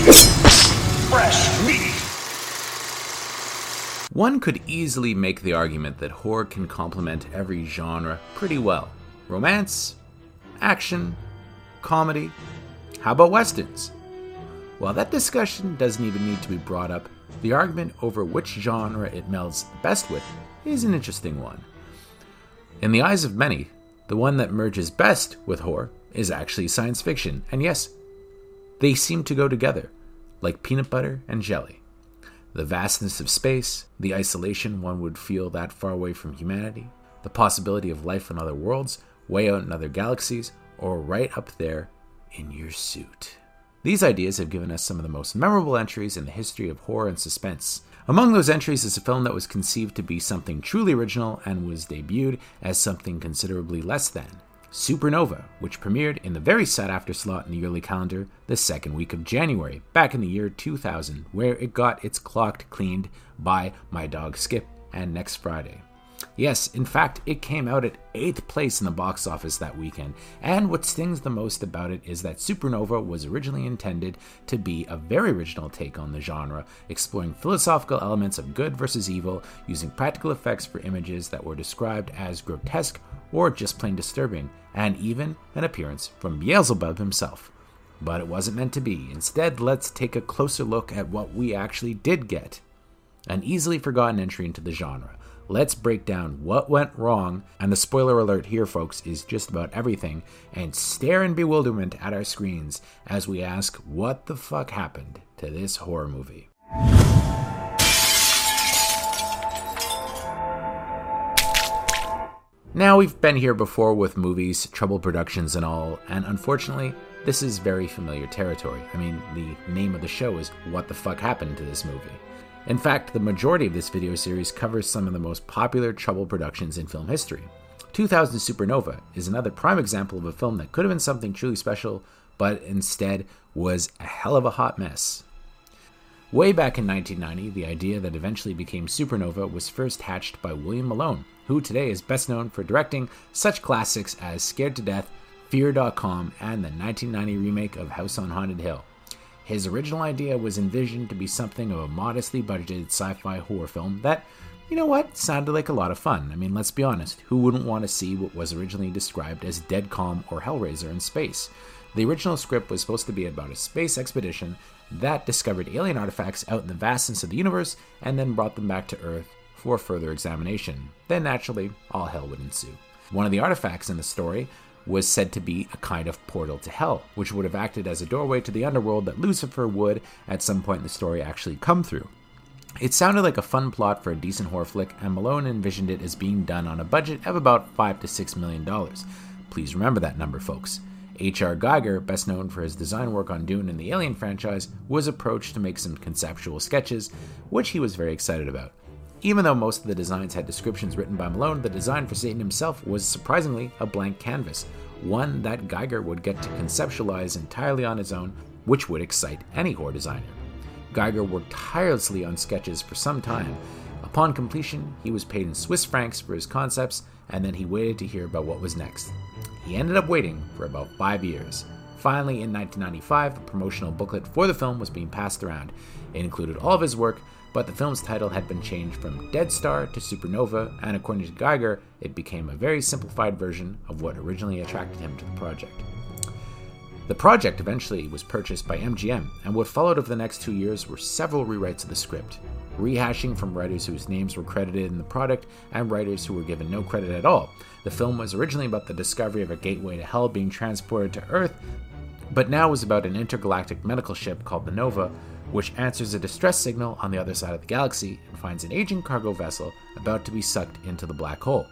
Fresh meat. One could easily make the argument that horror can complement every genre pretty well. Romance, action, comedy, how about westerns? While that discussion doesn't even need to be brought up, the argument over which genre it melds best with is an interesting one. In the eyes of many, the one that merges best with horror is actually science fiction, and yes, they seem to go together, like peanut butter and jelly. The vastness of space, the isolation one would feel that far away from humanity, the possibility of life on other worlds, way out in other galaxies, or right up there in your suit. These ideas have given us some of the most memorable entries in the history of horror and suspense. Among those entries is a film that was conceived to be something truly original and was debuted as something considerably less than. Supernova, which premiered in the very sought after slot in the yearly calendar the second week of January, back in the year 2000, where it got its clock cleaned by My Dog Skip and Next Friday. Yes, in fact, it came out at 8th place in the box office that weekend, and what stings the most about it is that Supernova was originally intended to be a very original take on the genre, exploring philosophical elements of good versus evil, using practical effects for images that were described as grotesque or just plain disturbing, and even an appearance from Beelzebub himself. But it wasn't meant to be. Instead, let's take a closer look at what we actually did get. An easily forgotten entry into the genre Let's break down what went wrong, and the spoiler alert here, folks, is just about everything, and stare in bewilderment at our screens as we ask what the fuck happened to this horror movie. Now, we've been here before with movies, troubled productions, and all, and unfortunately, this is very familiar territory. I mean, the name of the show is What the Fuck Happened to This Movie? In fact, the majority of this video series covers some of the most popular trouble productions in film history. 2000 Supernova is another prime example of a film that could have been something truly special, but instead was a hell of a hot mess. Way back in 1990, the idea that eventually became Supernova was first hatched by William Malone, who today is best known for directing such classics as Scared to Death, Fear.com, and the 1990 remake of House on Haunted Hill. His original idea was envisioned to be something of a modestly budgeted sci fi horror film that, you know what, sounded like a lot of fun. I mean, let's be honest, who wouldn't want to see what was originally described as Dead Calm or Hellraiser in space? The original script was supposed to be about a space expedition that discovered alien artifacts out in the vastness of the universe and then brought them back to Earth for further examination. Then, naturally, all hell would ensue. One of the artifacts in the story was said to be a kind of portal to hell, which would have acted as a doorway to the underworld that Lucifer would, at some point in the story, actually come through. It sounded like a fun plot for a decent horror flick, and Malone envisioned it as being done on a budget of about five to six million dollars. Please remember that number, folks. H.R. Giger, best known for his design work on Dune and the Alien franchise, was approached to make some conceptual sketches, which he was very excited about. Even though most of the designs had descriptions written by Malone, the design for Satan himself was surprisingly a blank canvas, one that Giger would get to conceptualize entirely on his own, which would excite any horror designer. Giger worked tirelessly on sketches for some time. Upon completion, he was paid in Swiss francs for his concepts, and then he waited to hear about what was next. He ended up waiting for about five years. Finally, in 1995, a promotional booklet for the film was being passed around. It included all of his work, but the film's title had been changed from Dead Star to Supernova, and according to Giger, it became a very simplified version of what originally attracted him to the project. The project eventually was purchased by MGM, and what followed over the next two years were several rewrites of the script, rehashing from writers whose names were credited in the product and writers who were given no credit at all. The film was originally about the discovery of a gateway to hell being transported to Earth, but now was about an intergalactic medical ship called the Nova which answers a distress signal on the other side of the galaxy and finds an aging cargo vessel about to be sucked into the black hole.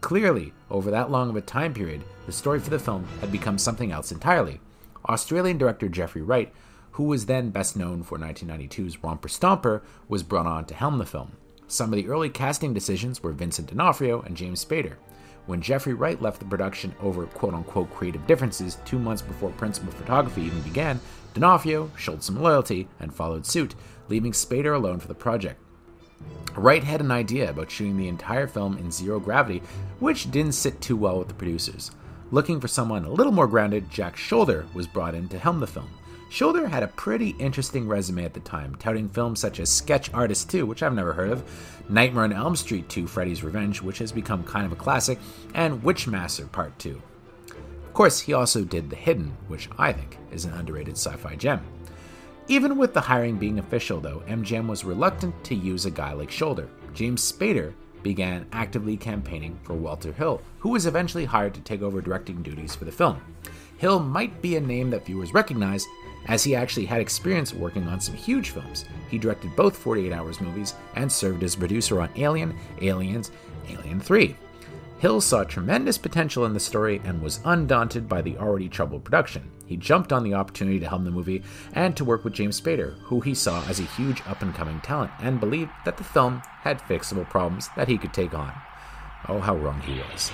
Clearly, over that long of a time period, the story for the film had become something else entirely. Australian director Geoffrey Wright, who was then best known for 1992's Romper Stomper, was brought on to helm the film. Some of the early casting decisions were Vincent D'Onofrio and James Spader. When Geoffrey Wright left the production over quote unquote creative differences two months before principal photography even began, D'Onofrio showed some loyalty and followed suit, leaving Spader alone for the project. Wright had an idea about shooting the entire film in zero gravity, which didn't sit too well with the producers. Looking for someone a little more grounded, Jack Sholder was brought in to helm the film. Sholder had a pretty interesting resume at the time, touting films such as Sketch Artist 2, which I've never heard of, Nightmare on Elm Street 2 Freddy's Revenge, which has become kind of a classic, and Wishmaster Part 2. Of course, he also did The Hidden, which I think is an underrated sci fi gem. Even with the hiring being official, though, MGM was reluctant to use a guy like Sholder. James Spader began actively campaigning for Walter Hill, who was eventually hired to take over directing duties for the film. Hill might be a name that viewers recognize, as he actually had experience working on some huge films. He directed both 48 Hours movies and served as producer on Alien, Aliens, Alien 3. Hill saw tremendous potential in the story and was undaunted by the already troubled production. He jumped on the opportunity to helm the movie and to work with James Spader, who he saw as a huge up and coming talent, and believed that the film had fixable problems that he could take on. Oh, how wrong he was.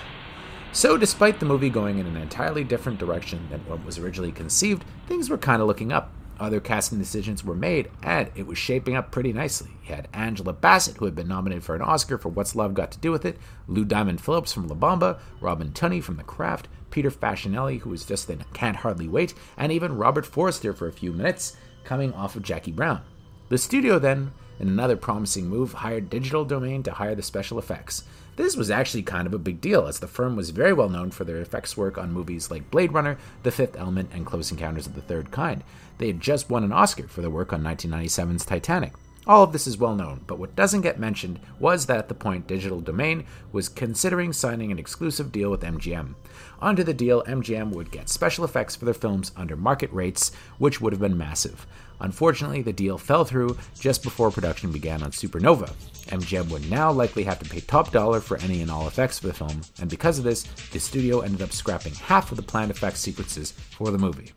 So, despite the movie going in an entirely different direction than what was originally conceived, things were kind of looking up. Other casting decisions were made, and it was shaping up pretty nicely. You had Angela Bassett, who had been nominated for an Oscar for What's Love Got to Do with It, Lou Diamond Phillips from La Bamba, Robin Tunney from The Craft, Peter Facinelli, who was just in Can't Hardly Wait, and even Robert Forster for a few minutes, coming off of Jackie Brown. The studio then, in another promising move, hired Digital Domain to hire the special effects. This was actually kind of a big deal, as the firm was very well known for their effects work on movies like Blade Runner, The Fifth Element, and Close Encounters of the Third Kind. They had just won an Oscar for their work on 1997's Titanic. All of this is well known, but what doesn't get mentioned was that at the point Digital Domain was considering signing an exclusive deal with MGM. Under the deal, MGM would get special effects for their films under market rates, which would have been massive. Unfortunately, the deal fell through just before production began on Supernova. MGM would now likely have to pay top dollar for any and all effects for the film, and because of this, the studio ended up scrapping half of the planned effects sequences for the movie.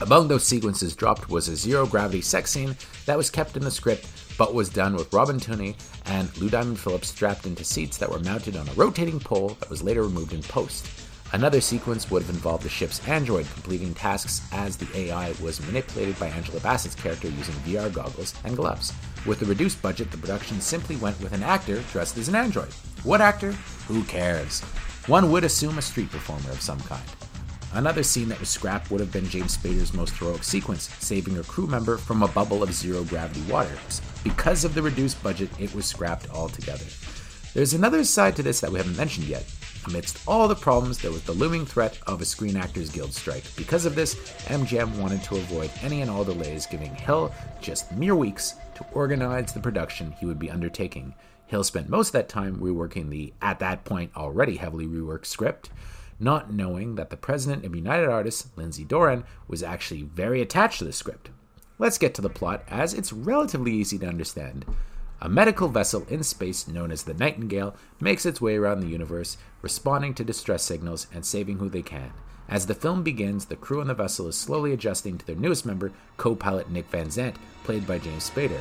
Among those sequences dropped was a zero gravity sex scene that was kept in the script but was done with Robin Tunney and Lou Diamond Phillips strapped into seats that were mounted on a rotating pole that was later removed in post. Another sequence would have involved the ship's android completing tasks as the AI was manipulated by Angela Bassett's character using VR goggles and gloves. With the reduced budget, the production simply went with an actor dressed as an android. What actor? Who cares? One would assume a street performer of some kind. Another scene that was scrapped would have been James Spader's most heroic sequence, saving a crew member from a bubble of zero gravity water. Because of the reduced budget, it was scrapped altogether. There's another side to this that we haven't mentioned yet. Amidst all the problems, there was the looming threat of a Screen Actors Guild strike. Because of this, MGM wanted to avoid any and all delays, giving Hill just mere weeks to organize the production he would be undertaking. Hill spent most of that time reworking the, at that point, already heavily reworked script, not knowing that the president of United Artists, Lindsay Doran, was actually very attached to the script. Let's get to the plot, as it's relatively easy to understand. A medical vessel in space known as the Nightingale makes its way around the universe, responding to distress signals and saving who they can. As the film begins, the crew on the vessel is slowly adjusting to their newest member, co pilot Nick Van Zant, played by James Spader.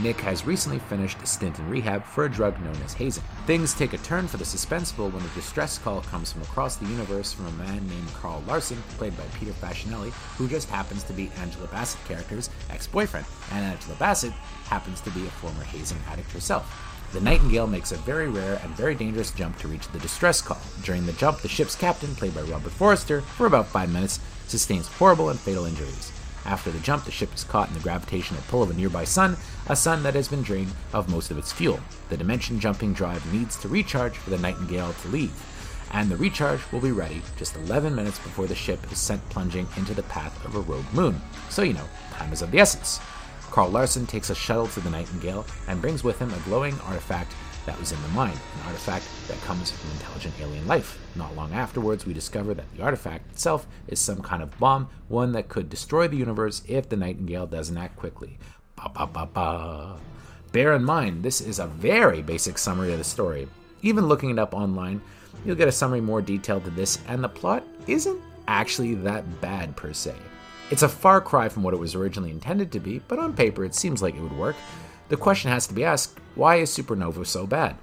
Nick has recently finished a stint in rehab for a drug known as hazen. Things take a turn for the suspenseful when a distress call comes from across the universe from a man named Carl Larson, played by Peter Facinelli, who just happens to be Angela Bassett character's ex-boyfriend, and Angela Bassett happens to be a former hazen addict herself. The Nightingale makes a very rare and very dangerous jump to reach the distress call. During the jump, the ship's captain, played by Robert Forster, for about five minutes, sustains horrible and fatal injuries. After the jump, the ship is caught in the gravitational pull of a nearby sun, a sun that has been drained of most of its fuel. The dimension jumping drive needs to recharge for the Nightingale to leave, and the recharge will be ready just 11 minutes before the ship is sent plunging into the path of a rogue moon. So, you know, time is of the essence. Carl Larson takes a shuttle to the Nightingale and brings with him a glowing artifact that was in the mine, an artifact that comes from intelligent alien life. Not long afterwards, we discover that the artifact itself is some kind of bomb, one that could destroy the universe if the Nightingale doesn't act quickly. Ba ba ba ba. Bear in mind, this is a very basic summary of the story. Even looking it up online, you'll get a summary more detailed than this, and the plot isn't actually that bad per se. It's a far cry from what it was originally intended to be, but on paper it seems like it would work. The question has to be asked why is Supernova so bad?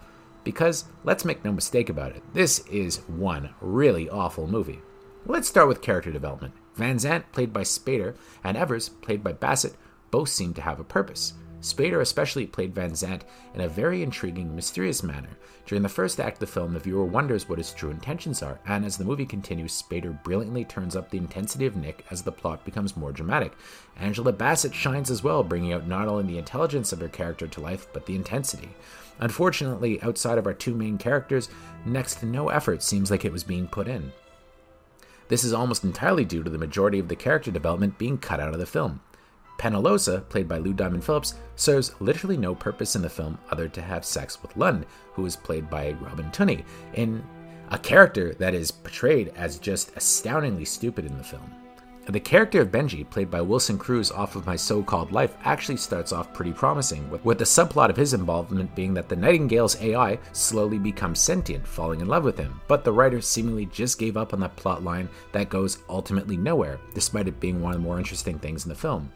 Because let's make no mistake about it, this is one really awful movie. Let's start with character development. Van Zant, played by Spader, and Evers, played by Bassett, both seem to have a purpose. Spader especially played Van Zant in a very intriguing, mysterious manner. During the first act of the film, the viewer wonders what his true intentions are, and as the movie continues, Spader brilliantly turns up the intensity of Nick as the plot becomes more dramatic. Angela Bassett shines as well, bringing out not only the intelligence of her character to life, but the intensity. Unfortunately, outside of our two main characters, next to no effort seems like it was being put in. This is almost entirely due to the majority of the character development being cut out of the film. Penalosa, played by Lou Diamond Phillips, serves literally no purpose in the film other to have sex with Lund, who is played by Robin Tunney, in a character that is portrayed as just astoundingly stupid in the film. The character of Benji, played by Wilson Cruz off of My So Called Life, actually starts off pretty promising, with the subplot of his involvement being that the Nightingale's AI slowly becomes sentient, falling in love with him. But the writer seemingly just gave up on that plot line that goes ultimately nowhere, despite it being one of the more interesting things in the film.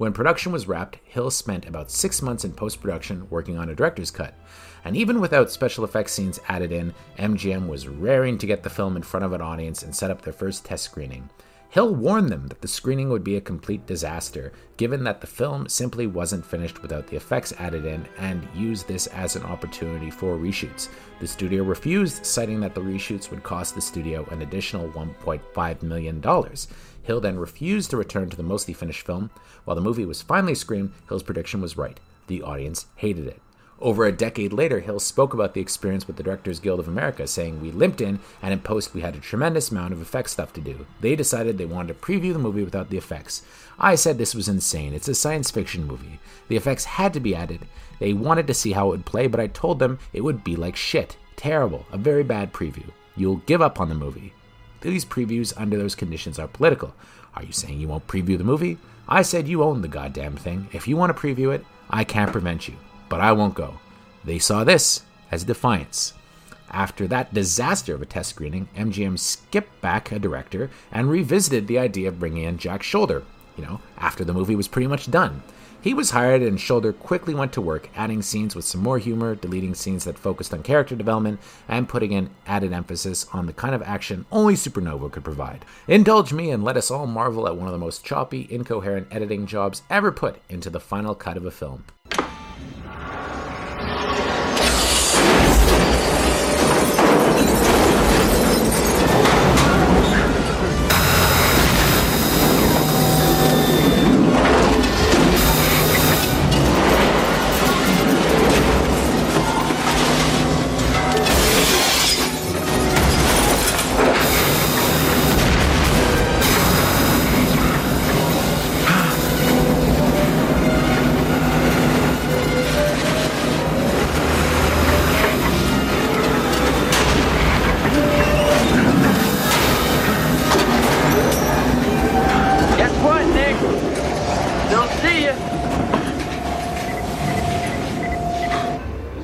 When production was wrapped, Hill spent about six months in post production working on a director's cut. And even without special effects scenes added in, MGM was raring to get the film in front of an audience and set up their first test screening. Hill warned them that the screening would be a complete disaster, given that the film simply wasn't finished without the effects added in, and used this as an opportunity for reshoots. The studio refused, citing that the reshoots would cost the studio an additional $1.5 million. Hill then refused to return to the mostly finished film. While the movie was finally screened, Hill's prediction was right. The audience hated it. Over a decade later, Hill spoke about the experience with the Directors Guild of America, saying, We limped in, and in post, we had a tremendous amount of effects stuff to do. They decided they wanted to preview the movie without the effects. I said this was insane. It's a science fiction movie. The effects had to be added. They wanted to see how it would play, but I told them it would be like shit. Terrible. A very bad preview. You'll give up on the movie. These previews under those conditions are political. Are you saying you won't preview the movie? I said you own the goddamn thing. If you want to preview it, I can't prevent you but I won't go. They saw this as defiance. After that disaster of a test screening, MGM skipped back a director and revisited the idea of bringing in Jack Sholder, you know, after the movie was pretty much done. He was hired, and Sholder quickly went to work, adding scenes with some more humor, deleting scenes that focused on character development, and putting in added emphasis on the kind of action only Supernova could provide. Indulge me and let us all marvel at one of the most choppy, incoherent editing jobs ever put into the final cut of a film.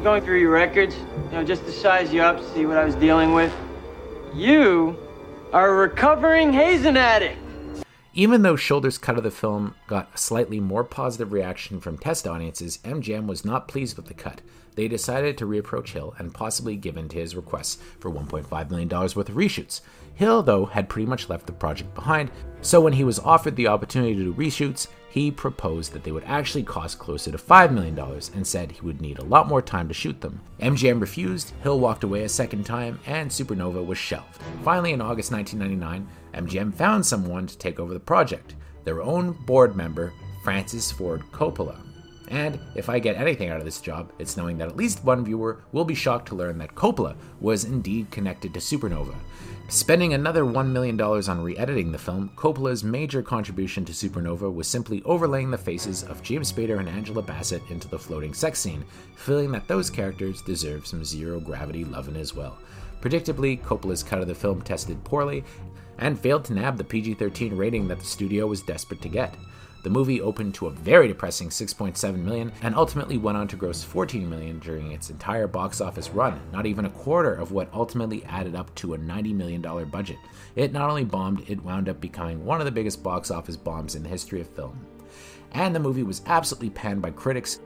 Going through your records, you know, just to size you up, see what I was dealing with. You are a recovering Hazen addict. Even though Sholder's cut of the film got a slightly more positive reaction from test audiences, MGM was not pleased with the cut. They decided to reapproach Hill and possibly give in to his requests for $1.5 million worth of reshoots. Hill, though, had pretty much left the project behind, so when he was offered the opportunity to do reshoots, he proposed that they would actually cost closer to $5 million and said he would need a lot more time to shoot them. MGM refused, Hill walked away a second time, and Supernova was shelved. Finally, in August 1999, MGM found someone to take over the project their own board member, Francis Ford Coppola. And if I get anything out of this job, it's knowing that at least one viewer will be shocked to learn that Coppola was indeed connected to Supernova. Spending another $1 million on re editing the film, Coppola's major contribution to Supernova was simply overlaying the faces of James Spader and Angela Bassett into the floating sex scene, feeling that those characters deserve some zero gravity loving as well. Predictably, Coppola's cut of the film tested poorly and failed to nab the PG 13 rating that the studio was desperate to get. The movie opened to a very depressing 6.7 million and ultimately went on to gross 14 million during its entire box office run, not even a quarter of what ultimately added up to a 90 million dollar budget. It not only bombed, it wound up becoming one of the biggest box office bombs in the history of film. And the movie was absolutely panned by critics,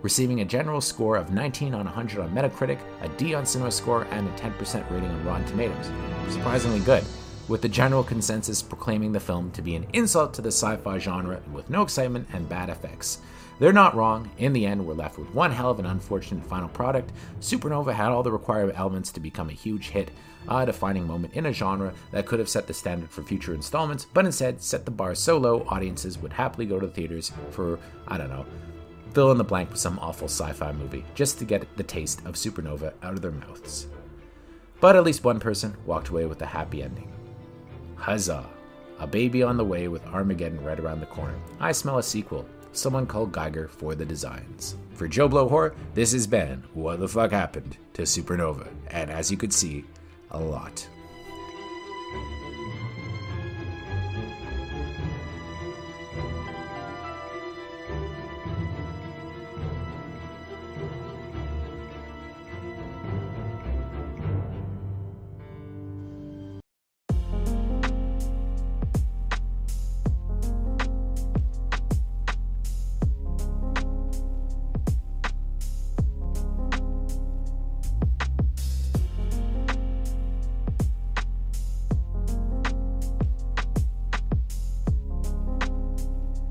receiving a general score of 19 on 100 on Metacritic, a D on CinemaScore, and a 10% rating on Rotten Tomatoes. Surprisingly good with the general consensus proclaiming the film to be an insult to the sci fi genre with no excitement and bad effects. They're not wrong. In the end, we're left with one hell of an unfortunate final product. Supernova had all the required elements to become a huge hit, a defining moment in a genre that could have set the standard for future installments, but instead set the bar so low audiences would happily go to the theaters for, I don't know, fill in the blank with some awful sci fi movie just to get the taste of Supernova out of their mouths. But at least one person walked away with a happy ending. Huzzah! A baby on the way with Armageddon right around the corner. I smell a sequel. Someone called Giger for the designs. For Joe Blowhor, this has been What the Fuck Happened to Supernova. And as you could see, a lot.